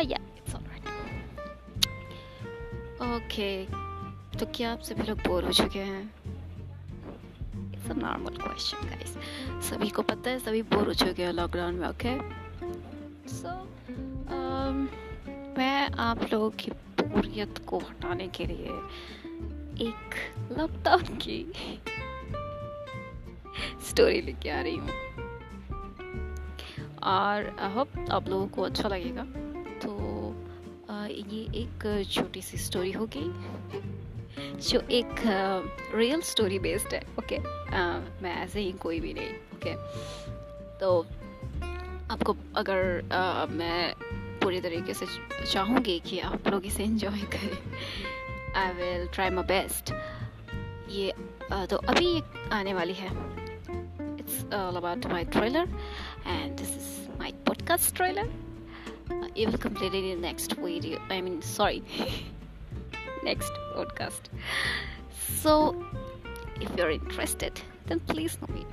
हाँ या it's alright okay तो क्या आप सभी लोग बोर हो चुके हैं? It's a normal question guys सभी को पता है, सभी बोर हो चुके हैं लॉकडाउन में ओके सो um, मैं आप लोगों की बोरियत को हटाने के लिए एक लॉकडाउन की स्टोरी लेके आ रही हूँ। और आई होप आप लोगों को अच्छा लगेगा। तो ये एक छोटी सी स्टोरी होगी, जो एक रियल स्टोरी बेस्ड है ओके मैं ऐसे ही कोई भी नहीं ओके तो आपको अगर मैं पूरी तरीके से चाहूँगी कि आप लोग इसे एंजॉय करें I will try my best ये तो अभी ये आने वाली है। It's about my trailer and this is my podcast trailer you will complete it in the next video i mean sorry next podcast. So, if you're interested, then please know me.